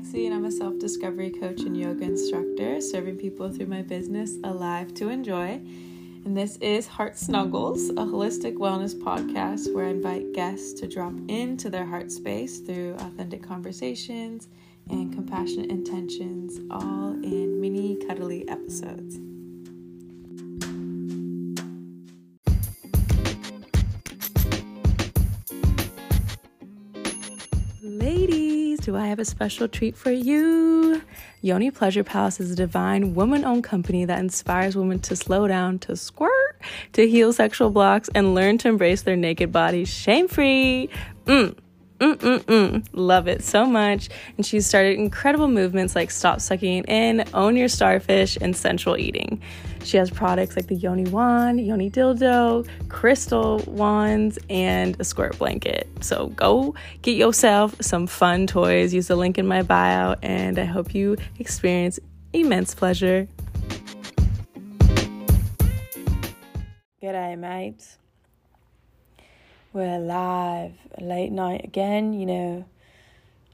Lexi, and I'm a self discovery coach and yoga instructor, serving people through my business, Alive to Enjoy. And this is Heart Snuggles, a holistic wellness podcast where I invite guests to drop into their heart space through authentic conversations and compassionate intentions, all in mini cuddly episodes. Do I have a special treat for you? Yoni Pleasure Palace is a divine woman owned company that inspires women to slow down, to squirt, to heal sexual blocks, and learn to embrace their naked bodies shame free. Mm. Mm-mm-mm. Love it so much. And she's started incredible movements like Stop Sucking In, Own Your Starfish, and Sensual Eating. She has products like the Yoni Wand, Yoni Dildo, crystal wands, and a squirt blanket. So go get yourself some fun toys. Use the link in my bio, and I hope you experience immense pleasure. G'day, mates we're live late night again. You know,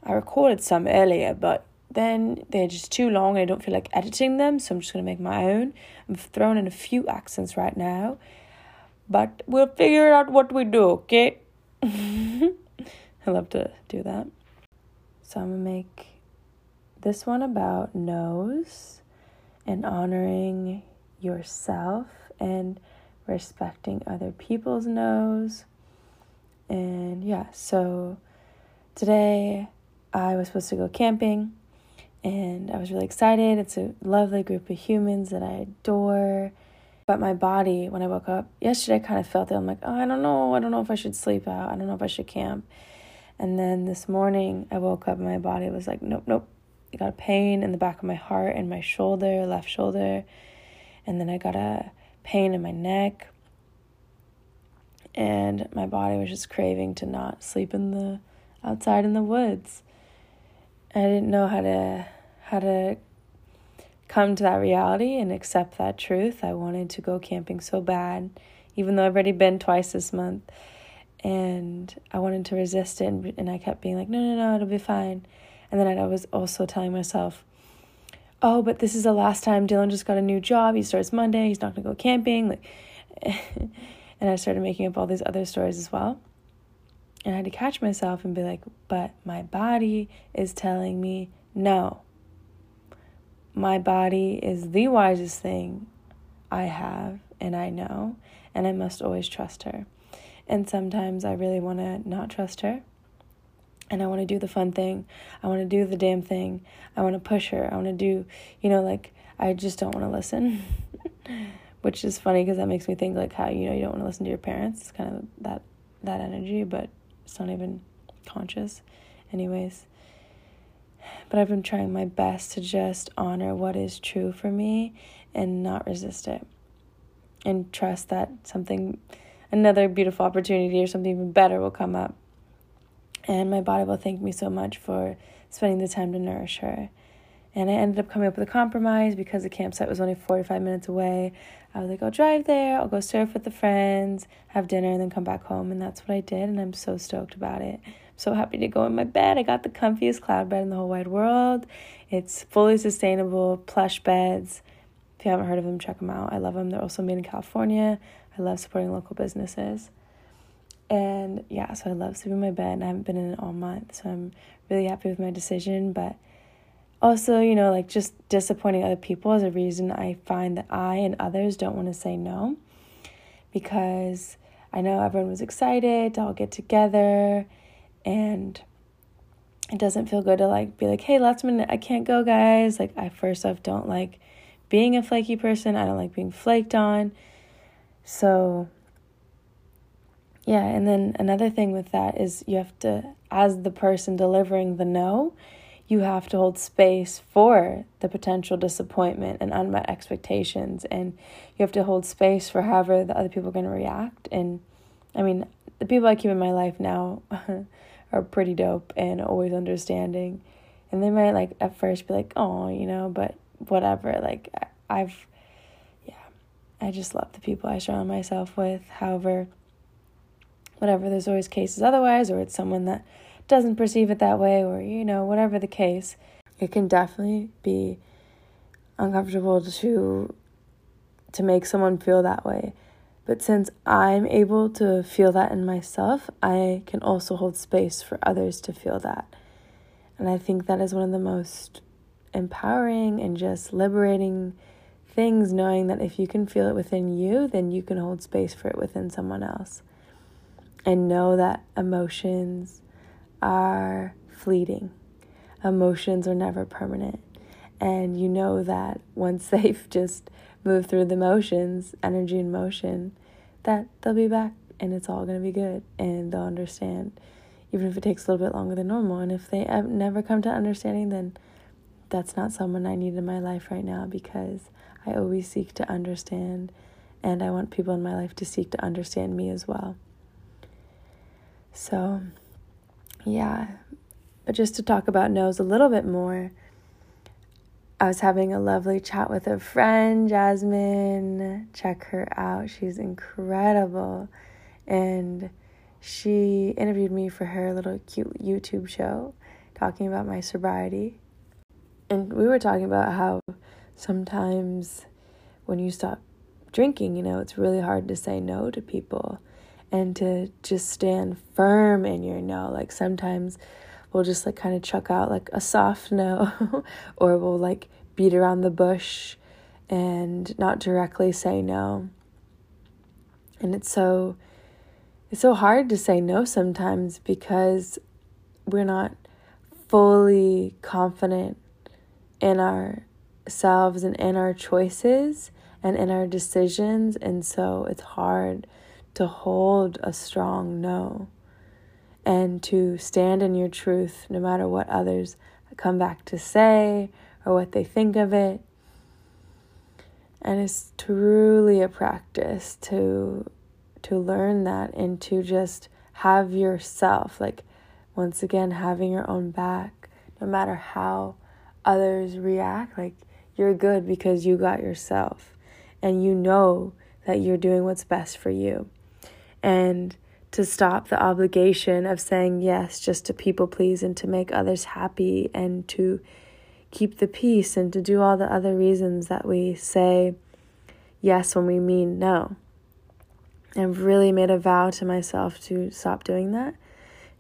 I recorded some earlier, but then they're just too long and I don't feel like editing them, so I'm just gonna make my own. I'm throwing in a few accents right now, but we'll figure out what we do, okay? I love to do that. So I'm gonna make this one about no's and honoring yourself and respecting other people's no's and yeah, so today I was supposed to go camping and I was really excited. It's a lovely group of humans that I adore. But my body, when I woke up yesterday, I kind of felt it. I'm like, oh, I don't know. I don't know if I should sleep out. I don't know if I should camp. And then this morning, I woke up and my body was like, nope, nope. I got a pain in the back of my heart and my shoulder, left shoulder. And then I got a pain in my neck and my body was just craving to not sleep in the outside in the woods. I didn't know how to how to come to that reality and accept that truth. I wanted to go camping so bad, even though I've already been twice this month. And I wanted to resist it, and, and I kept being like, no, no, no, it'll be fine. And then I was also telling myself, oh, but this is the last time Dylan just got a new job. He starts Monday. He's not going to go camping. Like, And I started making up all these other stories as well. And I had to catch myself and be like, but my body is telling me no. My body is the wisest thing I have and I know, and I must always trust her. And sometimes I really want to not trust her. And I want to do the fun thing. I want to do the damn thing. I want to push her. I want to do, you know, like, I just don't want to listen. which is funny because that makes me think like how you know you don't want to listen to your parents it's kind of that that energy but it's not even conscious anyways. But i've been trying my best to just honor what is true for me and not resist it and trust that something another beautiful opportunity or something even better will come up. And my body will thank me so much for spending the time to nourish her. And I ended up coming up with a compromise because the campsite was only 45 minutes away. I was like, I'll drive there, I'll go surf with the friends, have dinner, and then come back home. And that's what I did. And I'm so stoked about it. I'm so happy to go in my bed. I got the comfiest cloud bed in the whole wide world. It's fully sustainable, plush beds. If you haven't heard of them, check them out. I love them. They're also made in California. I love supporting local businesses. And yeah, so I love sleeping in my bed. And I haven't been in it all month. So I'm really happy with my decision. But also, you know, like just disappointing other people is a reason I find that I and others don't want to say no because I know everyone was excited to all get together and it doesn't feel good to like be like, hey, last minute, I can't go, guys. Like, I first off don't like being a flaky person, I don't like being flaked on. So, yeah, and then another thing with that is you have to, as the person delivering the no, you have to hold space for the potential disappointment and unmet expectations and you have to hold space for however the other people are going to react. And i mean the people i keep in my life now are pretty dope and always understanding. And they might like at first be like oh you know but whatever like i've yeah i just love the people i surround myself with. However whatever there's always cases otherwise or it's someone that doesn't perceive it that way or you know whatever the case it can definitely be uncomfortable to to make someone feel that way. But since I'm able to feel that in myself, I can also hold space for others to feel that. And I think that is one of the most empowering and just liberating things, knowing that if you can feel it within you, then you can hold space for it within someone else. And know that emotions are fleeting, emotions are never permanent. And you know that once they've just moved through the motions, energy and motion, that they'll be back and it's all going to be good and they'll understand even if it takes a little bit longer than normal. And if they never come to understanding, then that's not someone I need in my life right now because I always seek to understand, and I want people in my life to seek to understand me as well. So, yeah, but just to talk about no's a little bit more, I was having a lovely chat with a friend, Jasmine. Check her out, she's incredible. And she interviewed me for her little cute YouTube show talking about my sobriety. And we were talking about how sometimes when you stop drinking, you know, it's really hard to say no to people and to just stand firm in your no. Like sometimes we'll just like kind of chuck out like a soft no or we'll like beat around the bush and not directly say no. And it's so it's so hard to say no sometimes because we're not fully confident in ourselves and in our choices and in our decisions. And so it's hard to hold a strong no and to stand in your truth no matter what others come back to say or what they think of it. And it's truly a practice to to learn that and to just have yourself like once again having your own back no matter how others react, like you're good because you got yourself and you know that you're doing what's best for you. And to stop the obligation of saying yes just to people please and to make others happy and to keep the peace and to do all the other reasons that we say yes when we mean no. I've really made a vow to myself to stop doing that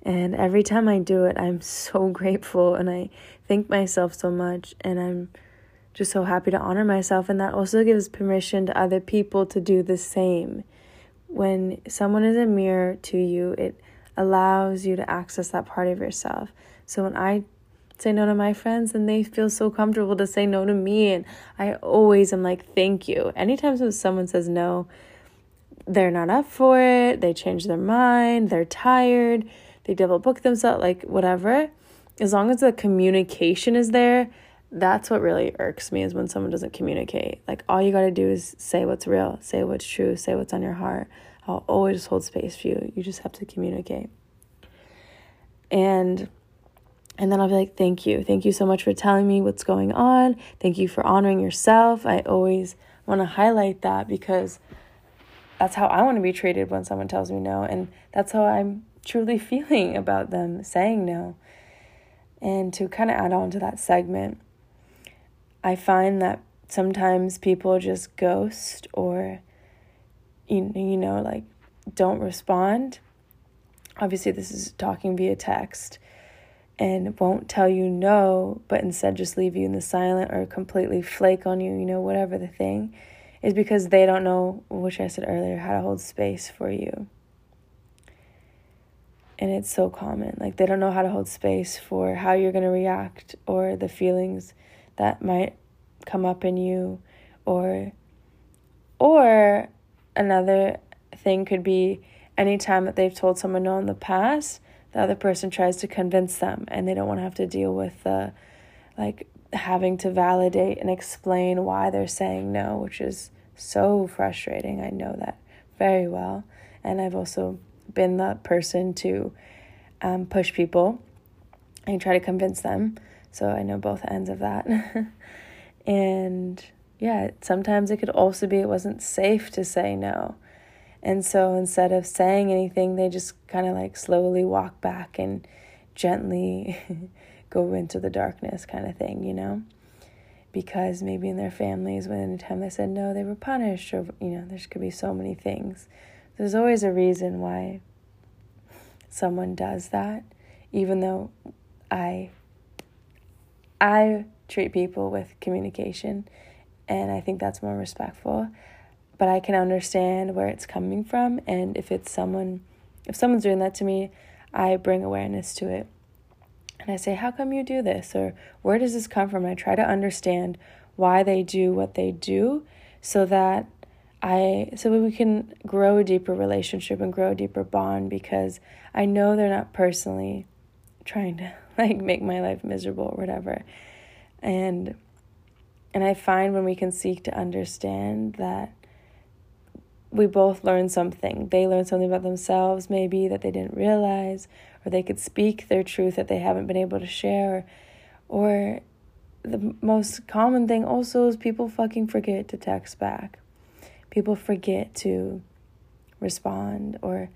and every time I do it, I'm so grateful and I thank myself so much. And I'm just so happy to honor myself. And that also gives permission to other people to do the same. When someone is a mirror to you, it allows you to access that part of yourself. So when I say no to my friends and they feel so comfortable to say no to me and I always am like thank you. Anytime someone says no, they're not up for it, they change their mind, they're tired, they double book themselves, like whatever. As long as the communication is there, that's what really irks me is when someone doesn't communicate. Like all you got to do is say what's real, say what's true, say what's on your heart. I'll always hold space for you. You just have to communicate. And and then I'll be like, "Thank you. Thank you so much for telling me what's going on. Thank you for honoring yourself." I always want to highlight that because that's how I want to be treated when someone tells me no, and that's how I'm truly feeling about them saying no. And to kind of add on to that segment, I find that sometimes people just ghost or, you, you know, like don't respond. Obviously, this is talking via text and won't tell you no, but instead just leave you in the silent or completely flake on you, you know, whatever the thing, is because they don't know, which I said earlier, how to hold space for you and it's so common like they don't know how to hold space for how you're going to react or the feelings that might come up in you or or another thing could be anytime that they've told someone no in the past the other person tries to convince them and they don't want to have to deal with the like having to validate and explain why they're saying no which is so frustrating i know that very well and i've also been the person to um, push people and try to convince them. So I know both ends of that. and yeah, sometimes it could also be it wasn't safe to say no. And so instead of saying anything, they just kind of like slowly walk back and gently go into the darkness kind of thing, you know? Because maybe in their families, when any time they said no, they were punished, or, you know, there could be so many things. There's always a reason why someone does that, even though I I treat people with communication and I think that's more respectful. But I can understand where it's coming from and if it's someone if someone's doing that to me, I bring awareness to it. And I say, How come you do this? Or where does this come from? And I try to understand why they do what they do so that I so we can grow a deeper relationship and grow a deeper bond because I know they're not personally trying to like make my life miserable or whatever. And and I find when we can seek to understand that we both learn something. They learn something about themselves, maybe that they didn't realize, or they could speak their truth that they haven't been able to share. Or the most common thing also is people fucking forget to text back. People forget to respond or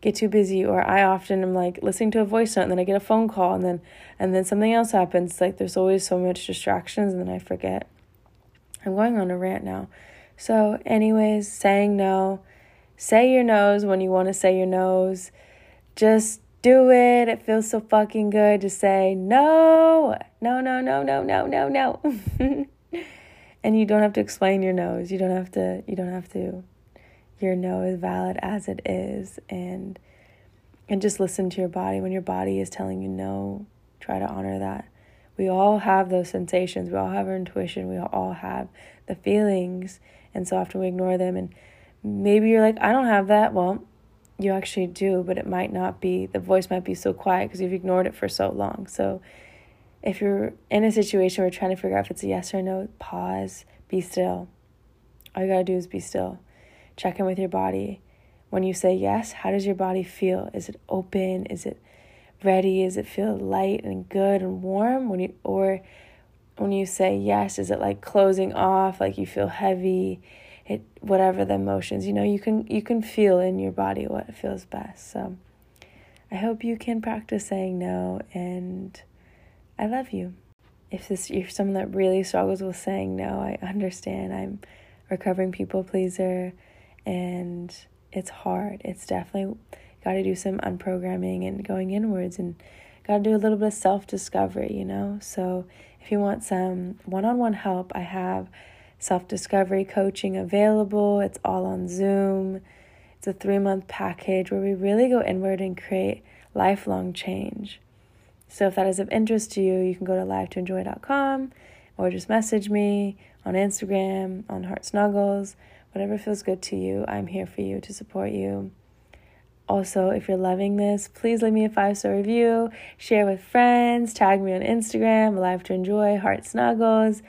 get too busy or I often am like listening to a voice note and then I get a phone call and then and then something else happens. Like there's always so much distractions and then I forget. I'm going on a rant now. So, anyways, saying no. Say your no's when you want to say your no's. Just do it. It feels so fucking good to say no. No, no, no, no, no, no, no. and you don't have to explain your no's. You don't have to you don't have to your no is valid as it is and and just listen to your body when your body is telling you no. Try to honor that. We all have those sensations. We all have our intuition. We all have the feelings and so often we ignore them. And maybe you're like, I don't have that. Well, you actually do, but it might not be, the voice might be so quiet because you've ignored it for so long. So if you're in a situation where you're trying to figure out if it's a yes or no, pause, be still. All you gotta do is be still. Check in with your body. When you say yes, how does your body feel? Is it open? Is it ready? Is it feel light and good and warm? When you or when you say yes is it like closing off like you feel heavy it whatever the emotions you know you can you can feel in your body what feels best so i hope you can practice saying no and i love you if this you're someone that really struggles with saying no i understand i'm recovering people pleaser and it's hard it's definitely got to do some unprogramming and going inwards and got to do a little bit of self discovery you know so if you want some one on one help, I have self discovery coaching available. It's all on Zoom. It's a three month package where we really go inward and create lifelong change. So if that is of interest to you, you can go to lifetoenjoy.com or just message me on Instagram, on Heart Snuggles, whatever feels good to you. I'm here for you to support you. Also, if you're loving this, please leave me a five star review, share with friends, tag me on Instagram, Alive to Enjoy, Heart Snuggles.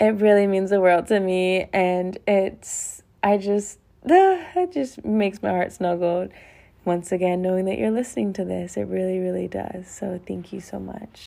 It really means the world to me, and it's, I just, it just makes my heart snuggle once again knowing that you're listening to this. It really, really does. So, thank you so much.